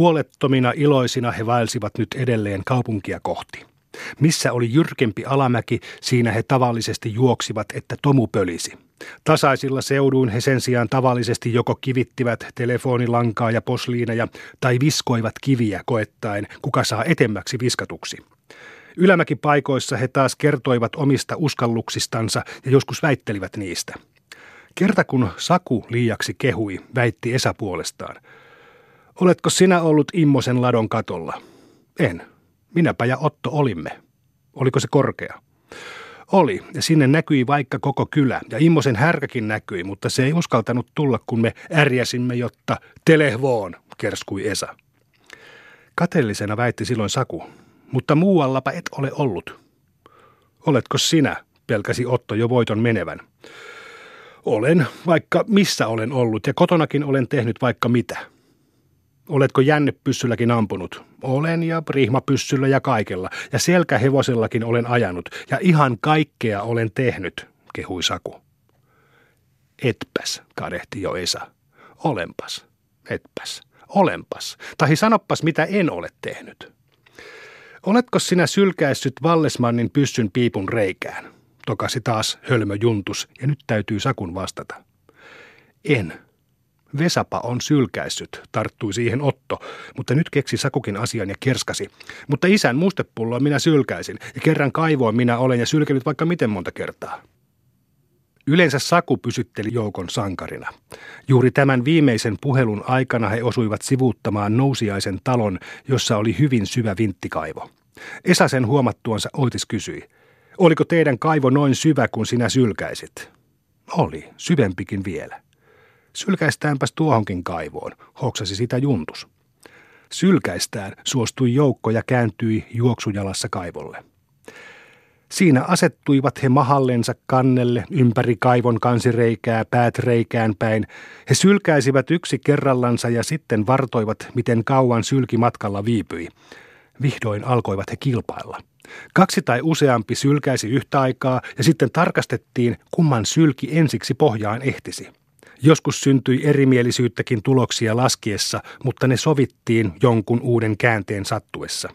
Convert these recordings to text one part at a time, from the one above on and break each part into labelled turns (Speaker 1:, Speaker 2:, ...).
Speaker 1: Huolettomina iloisina he vaelsivat nyt edelleen kaupunkia kohti. Missä oli jyrkempi alamäki, siinä he tavallisesti juoksivat, että tomu pölisi. Tasaisilla seuduin he sen sijaan tavallisesti joko kivittivät telefonilankaa ja posliineja tai viskoivat kiviä koettaen, kuka saa etemmäksi viskatuksi. Ylämäkipaikoissa he taas kertoivat omista uskalluksistansa ja joskus väittelivät niistä. Kerta kun Saku liiaksi kehui, väitti Esa puolestaan. Oletko sinä ollut Immosen ladon katolla? En. Minäpä ja Otto olimme. Oliko se korkea? Oli, ja sinne näkyi vaikka koko kylä, ja Immosen härkäkin näkyi, mutta se ei uskaltanut tulla, kun me ärjäsimme, jotta telehvoon, kerskui Esa. Katellisena väitti silloin Saku, mutta muuallapa et ole ollut. Oletko sinä, pelkäsi Otto jo voiton menevän. Olen, vaikka missä olen ollut, ja kotonakin olen tehnyt vaikka mitä. Oletko jännepyssylläkin ampunut? Olen ja rihmapyssyllä ja kaikella. Ja selkähevosellakin olen ajanut. Ja ihan kaikkea olen tehnyt, kehui Saku. Etpäs, kadehti jo Esa. Olenpas. Etpäs. Olenpas. Tahi sanoppas, mitä en ole tehnyt. Oletko sinä sylkäissyt Vallesmannin pyssyn piipun reikään? Tokasi taas hölmö juntus, ja nyt täytyy Sakun vastata. En, Vesapa on sylkäissyt, tarttui siihen Otto, mutta nyt keksi Sakukin asian ja kerskasi. Mutta isän mustepulloa minä sylkäisin, ja kerran kaivoon minä olen ja sylkenyt vaikka miten monta kertaa. Yleensä Saku pysytteli joukon sankarina. Juuri tämän viimeisen puhelun aikana he osuivat sivuuttamaan nousiaisen talon, jossa oli hyvin syvä vinttikaivo. Esa sen huomattuansa Oitis kysyi, oliko teidän kaivo noin syvä kuin sinä sylkäisit? Oli, syvempikin vielä. Sylkäistäänpäs tuohonkin kaivoon, hoksasi sitä juntus. Sylkäistään suostui joukko ja kääntyi juoksujalassa kaivolle. Siinä asettuivat he mahallensa kannelle ympäri kaivon kansireikää päät reikään päin. He sylkäisivät yksi kerrallansa ja sitten vartoivat, miten kauan sylki matkalla viipyi. Vihdoin alkoivat he kilpailla. Kaksi tai useampi sylkäisi yhtä aikaa ja sitten tarkastettiin, kumman sylki ensiksi pohjaan ehtisi. Joskus syntyi erimielisyyttäkin tuloksia laskiessa, mutta ne sovittiin jonkun uuden käänteen sattuessa.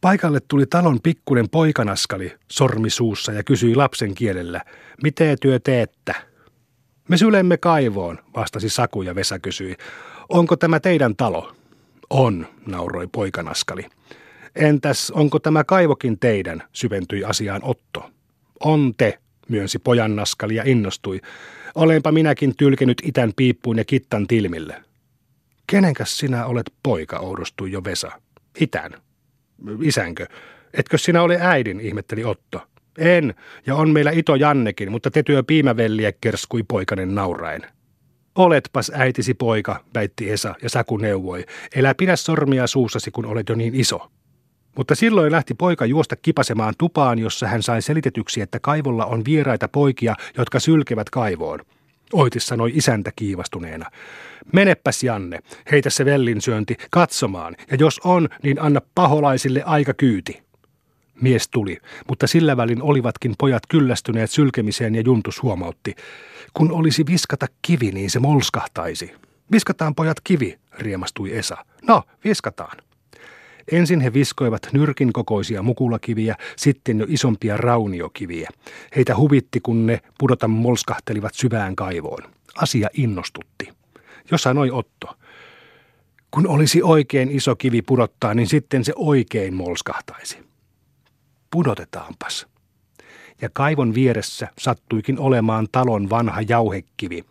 Speaker 1: Paikalle tuli talon pikkunen poikanaskali sormisuussa ja kysyi lapsen kielellä, mitä työ teettä? Me sylemme kaivoon, vastasi Saku ja Vesa kysyi. Onko tämä teidän talo? On, nauroi poikanaskali. Entäs onko tämä kaivokin teidän, syventyi asiaan Otto. On te, myönsi pojan naskali ja innostui. Olenpa minäkin tylkenyt itän piippuun ja kittan tilmille. Kenenkäs sinä olet poika, oudostui jo Vesa. Itän. Isänkö? Etkö sinä ole äidin, ihmetteli Otto. En, ja on meillä Ito Jannekin, mutta te työ piimävelliä, kerskui poikanen nauraen. Oletpas äitisi poika, väitti Esa ja Saku neuvoi. Elä pidä sormia suussasi, kun olet jo niin iso. Mutta silloin lähti poika juosta kipasemaan tupaan, jossa hän sai selitetyksi, että kaivolla on vieraita poikia, jotka sylkevät kaivoon. Oitis sanoi isäntä kiivastuneena. Menepäs Janne, heitä se vellinsyönti katsomaan, ja jos on, niin anna paholaisille aika kyyti. Mies tuli, mutta sillä välin olivatkin pojat kyllästyneet sylkemiseen ja Juntus huomautti. Kun olisi viskata kivi, niin se molskahtaisi. Viskataan pojat kivi, riemastui Esa. No, viskataan. Ensin he viskoivat nyrkin kokoisia mukulakiviä, sitten jo isompia rauniokiviä. Heitä huvitti, kun ne pudota molskahtelivat syvään kaivoon. Asia innostutti. Jo sanoi Otto. Kun olisi oikein iso kivi pudottaa, niin sitten se oikein molskahtaisi. Pudotetaanpas ja kaivon vieressä sattuikin olemaan talon vanha jauhekivi.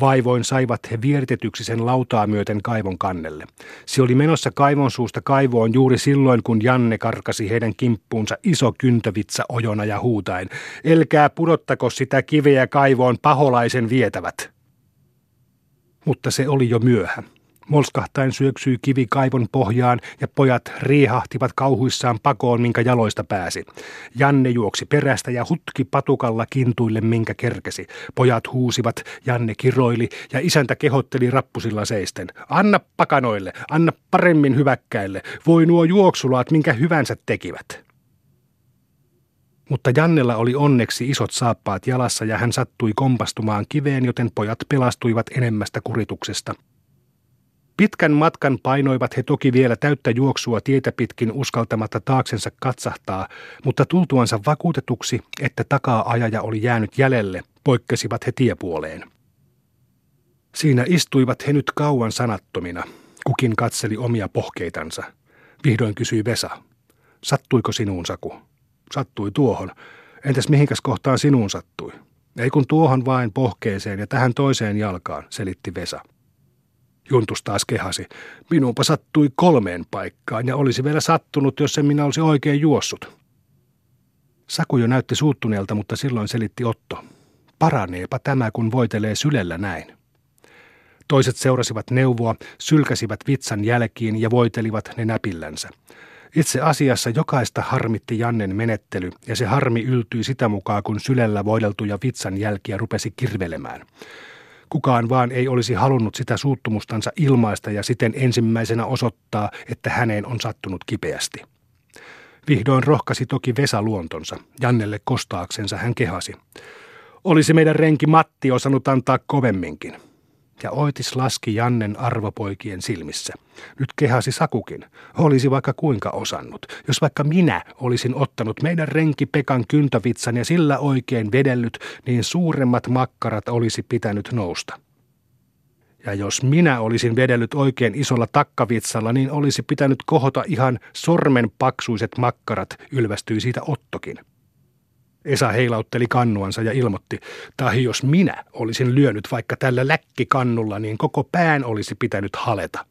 Speaker 1: Vaivoin saivat he vieritetyksi sen lautaa myöten kaivon kannelle. Se oli menossa kaivon suusta kaivoon juuri silloin, kun Janne karkasi heidän kimppuunsa iso kyntövitsa ojona ja huutaen. Elkää pudottako sitä kiveä kaivoon, paholaisen vietävät. Mutta se oli jo myöhä. Molskahtain syöksyi kivi kaivon pohjaan ja pojat riihahtivat kauhuissaan pakoon, minkä jaloista pääsi. Janne juoksi perästä ja hutki patukalla kintuille, minkä kerkesi. Pojat huusivat, Janne kiroili ja isäntä kehotteli rappusilla seisten. Anna pakanoille, anna paremmin hyväkkäille, voi nuo juoksulaat minkä hyvänsä tekivät. Mutta Jannella oli onneksi isot saappaat jalassa ja hän sattui kompastumaan kiveen, joten pojat pelastuivat enemmästä kurituksesta. Pitkän matkan painoivat he toki vielä täyttä juoksua tietä pitkin uskaltamatta taaksensa katsahtaa, mutta tultuansa vakuutetuksi, että takaa ajaja oli jäänyt jäljelle, poikkesivat he tiepuoleen. Siinä istuivat he nyt kauan sanattomina. Kukin katseli omia pohkeitansa. Vihdoin kysyi Vesa. Sattuiko sinuun, Saku? Sattui tuohon. Entäs mihinkäs kohtaan sinuun sattui? Ei kun tuohon vain pohkeeseen ja tähän toiseen jalkaan, selitti Vesa. Juntus taas kehasi. Minuunpa sattui kolmeen paikkaan ja olisi vielä sattunut, jos en minä olisi oikein juossut. Saku jo näytti suuttuneelta, mutta silloin selitti Otto. Paraneepa tämä, kun voitelee sylellä näin. Toiset seurasivat neuvoa, sylkäsivät vitsan jälkiin ja voitelivat ne näpillänsä. Itse asiassa jokaista harmitti Jannen menettely, ja se harmi yltyi sitä mukaan, kun sylellä voideltuja vitsan jälkiä rupesi kirvelemään. Kukaan vaan ei olisi halunnut sitä suuttumustansa ilmaista ja siten ensimmäisenä osoittaa, että häneen on sattunut kipeästi. Vihdoin rohkasi toki Vesa luontonsa. Jannelle kostaaksensa hän kehasi. Olisi meidän renki Matti osannut antaa kovemminkin ja Oitis laski Jannen arvopoikien silmissä. Nyt kehasi Sakukin. Olisi vaikka kuinka osannut. Jos vaikka minä olisin ottanut meidän renki Pekan kyntävitsan ja sillä oikein vedellyt, niin suuremmat makkarat olisi pitänyt nousta. Ja jos minä olisin vedellyt oikein isolla takkavitsalla, niin olisi pitänyt kohota ihan sormen paksuiset makkarat, ylvästyi siitä Ottokin. Esa heilautteli kannuansa ja ilmoitti, tahi jos minä olisin lyönyt vaikka tällä läkkikannulla, niin koko pään olisi pitänyt haleta.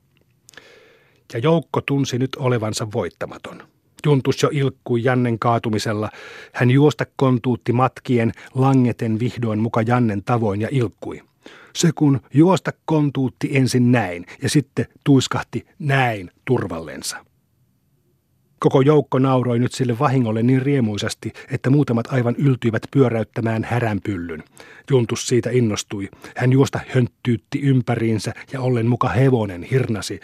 Speaker 1: Ja joukko tunsi nyt olevansa voittamaton. Juntus jo ilkkui Jannen kaatumisella. Hän juosta kontuutti matkien, langeten vihdoin muka Jannen tavoin ja ilkkui. Se kun juosta kontuutti ensin näin ja sitten tuiskahti näin turvallensa. Koko joukko nauroi nyt sille vahingolle niin riemuisasti, että muutamat aivan yltyivät pyöräyttämään häränpyllyn. Juntus siitä innostui. Hän juosta hönttyytti ympäriinsä ja ollen muka hevonen hirnasi.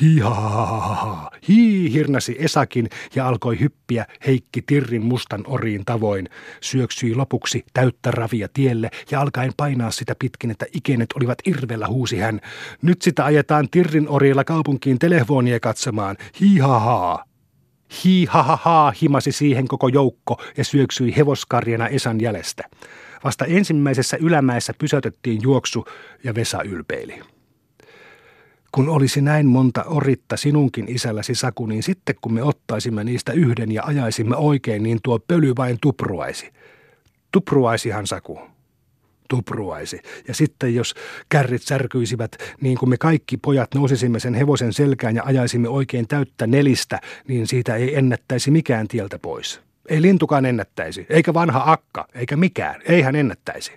Speaker 1: Hihahahaha, hii hirnasi Esakin ja alkoi hyppiä Heikki Tirrin mustan oriin tavoin. Syöksyi lopuksi täyttä ravia tielle ja alkaen painaa sitä pitkin, että ikenet olivat irvellä huusi hän. Nyt sitä ajetaan Tirrin oriilla kaupunkiin telefonia katsomaan. Hihahaa. Hi ha ha ha himasi siihen koko joukko ja syöksyi hevoskarjana Esan jäljestä. Vasta ensimmäisessä ylämäessä pysäytettiin juoksu ja Vesa ylpeili. Kun olisi näin monta oritta sinunkin isälläsi Saku, niin sitten kun me ottaisimme niistä yhden ja ajaisimme oikein, niin tuo pöly vain tupruaisi. Tupruaisihan Saku, tupruaisi. Ja sitten jos kärrit särkyisivät, niin kuin me kaikki pojat nousisimme sen hevosen selkään ja ajaisimme oikein täyttä nelistä, niin siitä ei ennättäisi mikään tieltä pois. Ei lintukaan ennättäisi, eikä vanha akka, eikä mikään. Ei hän ennättäisi.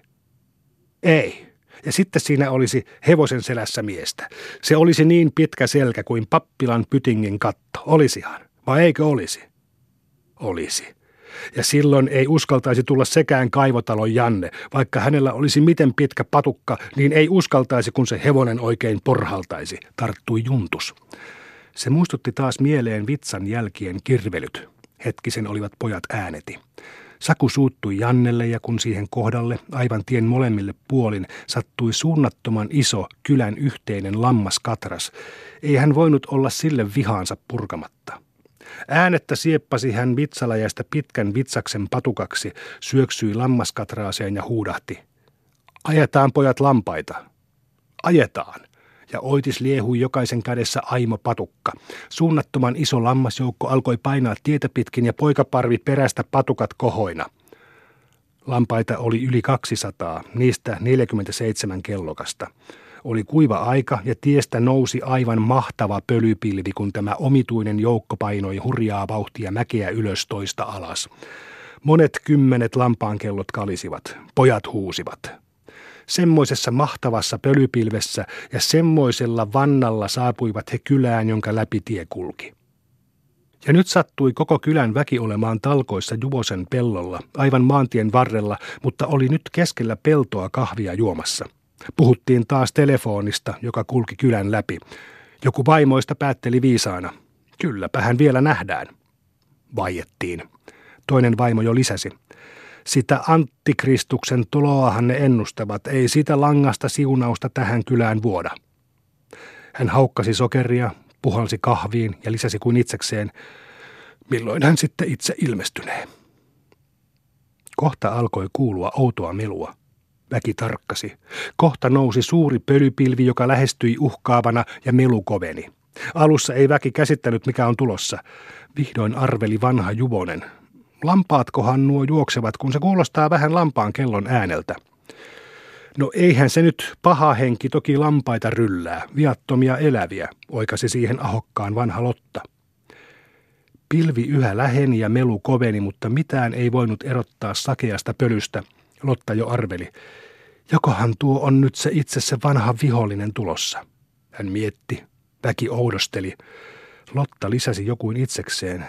Speaker 1: Ei. Ja sitten siinä olisi hevosen selässä miestä. Se olisi niin pitkä selkä kuin pappilan pytingin katto. Olisihan. Vai eikö olisi? Olisi ja silloin ei uskaltaisi tulla sekään kaivotalon Janne. Vaikka hänellä olisi miten pitkä patukka, niin ei uskaltaisi, kun se hevonen oikein porhaltaisi, tarttui juntus. Se muistutti taas mieleen vitsan jälkien kirvelyt. Hetkisen olivat pojat ääneti. Saku suuttui Jannelle ja kun siihen kohdalle, aivan tien molemmille puolin, sattui suunnattoman iso kylän yhteinen lammaskatras, ei hän voinut olla sille vihaansa purkamatta. Äänettä sieppasi hän vitsalajasta pitkän vitsaksen patukaksi, syöksyi lammaskatraaseen ja huudahti. Ajetaan pojat lampaita. Ajetaan ja oitis liehui jokaisen kädessä aimo patukka. Suunnattoman iso lammasjoukko alkoi painaa tietä pitkin ja poikaparvi perästä patukat kohoina. Lampaita oli yli 200, niistä 47 kellokasta. Oli kuiva aika ja tiestä nousi aivan mahtava pölypilvi, kun tämä omituinen joukko painoi hurjaa vauhtia mäkeä ylös toista alas. Monet kymmenet lampaankellot kalisivat, pojat huusivat. Semmoisessa mahtavassa pölypilvessä ja semmoisella vannalla saapuivat he kylään, jonka läpi tie kulki. Ja nyt sattui koko kylän väki olemaan talkoissa Juvosen pellolla, aivan maantien varrella, mutta oli nyt keskellä peltoa kahvia juomassa – Puhuttiin taas telefonista, joka kulki kylän läpi. Joku vaimoista päätteli viisaana. Kylläpä hän vielä nähdään. Vaiettiin. Toinen vaimo jo lisäsi. Sitä antikristuksen tuloahan ne ennustavat, ei sitä langasta siunausta tähän kylään vuoda. Hän haukkasi sokeria, puhalsi kahviin ja lisäsi kuin itsekseen, milloin hän sitten itse ilmestynee. Kohta alkoi kuulua outoa melua. Väki tarkkasi. Kohta nousi suuri pölypilvi, joka lähestyi uhkaavana ja melu koveni. Alussa ei väki käsittänyt, mikä on tulossa. Vihdoin arveli vanha juvonen. Lampaatkohan nuo juoksevat, kun se kuulostaa vähän lampaan kellon ääneltä. No eihän se nyt paha henki toki lampaita ryllää, viattomia eläviä, oikasi siihen ahokkaan vanha Lotta. Pilvi yhä läheni ja melu koveni, mutta mitään ei voinut erottaa sakeasta pölystä. Lotta jo arveli. Jokohan tuo on nyt se itse se vanha vihollinen tulossa. Hän mietti. Väki oudosteli. Lotta lisäsi jokuin itsekseen.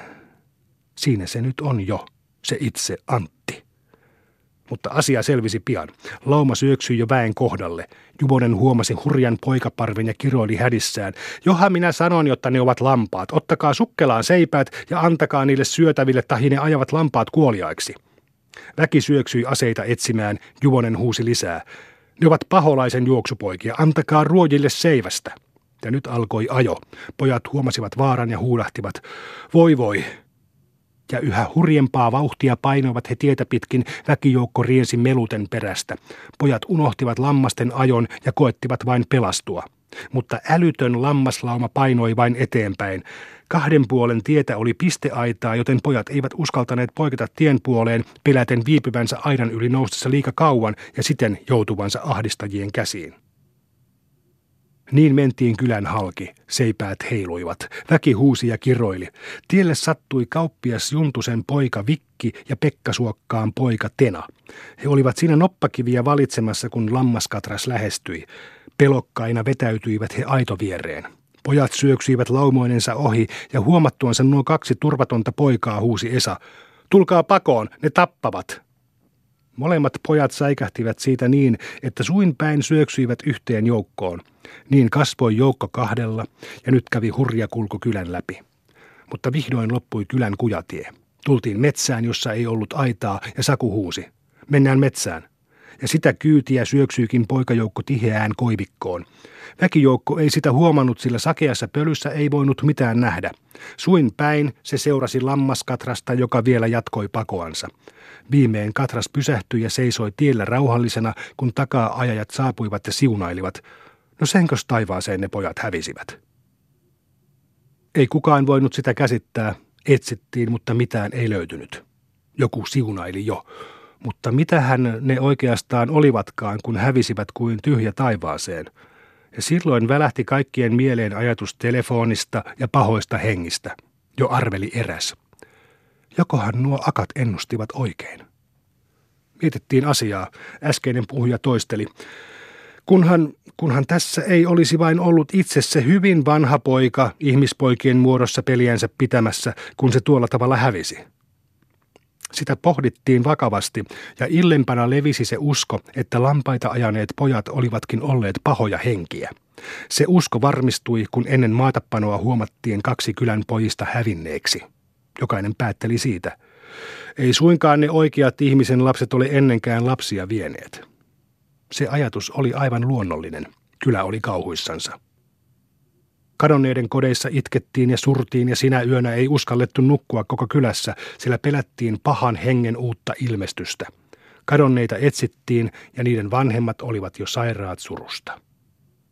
Speaker 1: Siinä se nyt on jo, se itse Antti. Mutta asia selvisi pian. Lauma syöksyi jo väen kohdalle. Juvonen huomasi hurjan poikaparven ja kiroili hädissään. Johan minä sanon, jotta ne ovat lampaat. Ottakaa sukkelaan seipäät ja antakaa niille syötäville, tahi ne ajavat lampaat kuoliaiksi. Väki syöksyi aseita etsimään. Juvonen huusi lisää. Ne ovat paholaisen juoksupoikia. Antakaa ruojille seivästä. Ja nyt alkoi ajo. Pojat huomasivat vaaran ja huudahtivat. Voi voi, ja yhä hurjempaa vauhtia painoivat he tietä pitkin, väkijoukko riensi meluten perästä. Pojat unohtivat lammasten ajon ja koettivat vain pelastua. Mutta älytön lammaslauma painoi vain eteenpäin. Kahden puolen tietä oli pisteaitaa, joten pojat eivät uskaltaneet poiketa tien puoleen, peläten viipyvänsä aidan yli noustessa liika kauan ja siten joutuvansa ahdistajien käsiin. Niin mentiin kylän halki, seipäät heiluivat, väki huusi ja kiroili. Tielle sattui kauppias Juntusen poika Vikki ja Pekka Suokkaan poika Tena. He olivat siinä noppakiviä valitsemassa, kun lammaskatras lähestyi. Pelokkaina vetäytyivät he aitoviereen. Pojat syöksyivät laumoinensa ohi ja huomattuansa nuo kaksi turvatonta poikaa huusi Esa. Tulkaa pakoon, ne tappavat. Molemmat pojat säikähtivät siitä niin, että suin päin syöksyivät yhteen joukkoon. Niin kasvoi joukko kahdella ja nyt kävi hurja kulku kylän läpi. Mutta vihdoin loppui kylän kujatie. Tultiin metsään, jossa ei ollut aitaa ja Saku huusi. Mennään metsään. Ja sitä kyytiä syöksyykin poikajoukko tiheään koivikkoon. Väkijoukko ei sitä huomannut, sillä sakeassa pölyssä ei voinut mitään nähdä. Suin päin se seurasi lammaskatrasta, joka vielä jatkoi pakoansa. Viimein Katras pysähtyi ja seisoi tiellä rauhallisena, kun takaa ajajat saapuivat ja siunailivat. No senkös taivaaseen ne pojat hävisivät. Ei kukaan voinut sitä käsittää. Etsittiin, mutta mitään ei löytynyt. Joku siunaili jo. Mutta mitähän ne oikeastaan olivatkaan, kun hävisivät kuin tyhjä taivaaseen? Ja silloin välähti kaikkien mieleen ajatus telefonista ja pahoista hengistä. Jo arveli eräs. Jokohan nuo akat ennustivat oikein. Mietittiin asiaa. Äskeinen puhuja toisteli. Kunhan, kunhan tässä ei olisi vain ollut itse se hyvin vanha poika ihmispoikien muodossa peliänsä pitämässä, kun se tuolla tavalla hävisi. Sitä pohdittiin vakavasti ja illempana levisi se usko, että lampaita ajaneet pojat olivatkin olleet pahoja henkiä. Se usko varmistui, kun ennen maatapanoa huomattiin kaksi kylän pojista hävinneeksi. Jokainen päätteli siitä. Ei suinkaan ne oikeat ihmisen lapset ole ennenkään lapsia vieneet. Se ajatus oli aivan luonnollinen. Kylä oli kauhuissansa. Kadonneiden kodeissa itkettiin ja surtiin ja sinä yönä ei uskallettu nukkua koko kylässä, sillä pelättiin pahan hengen uutta ilmestystä. Kadonneita etsittiin ja niiden vanhemmat olivat jo sairaat surusta.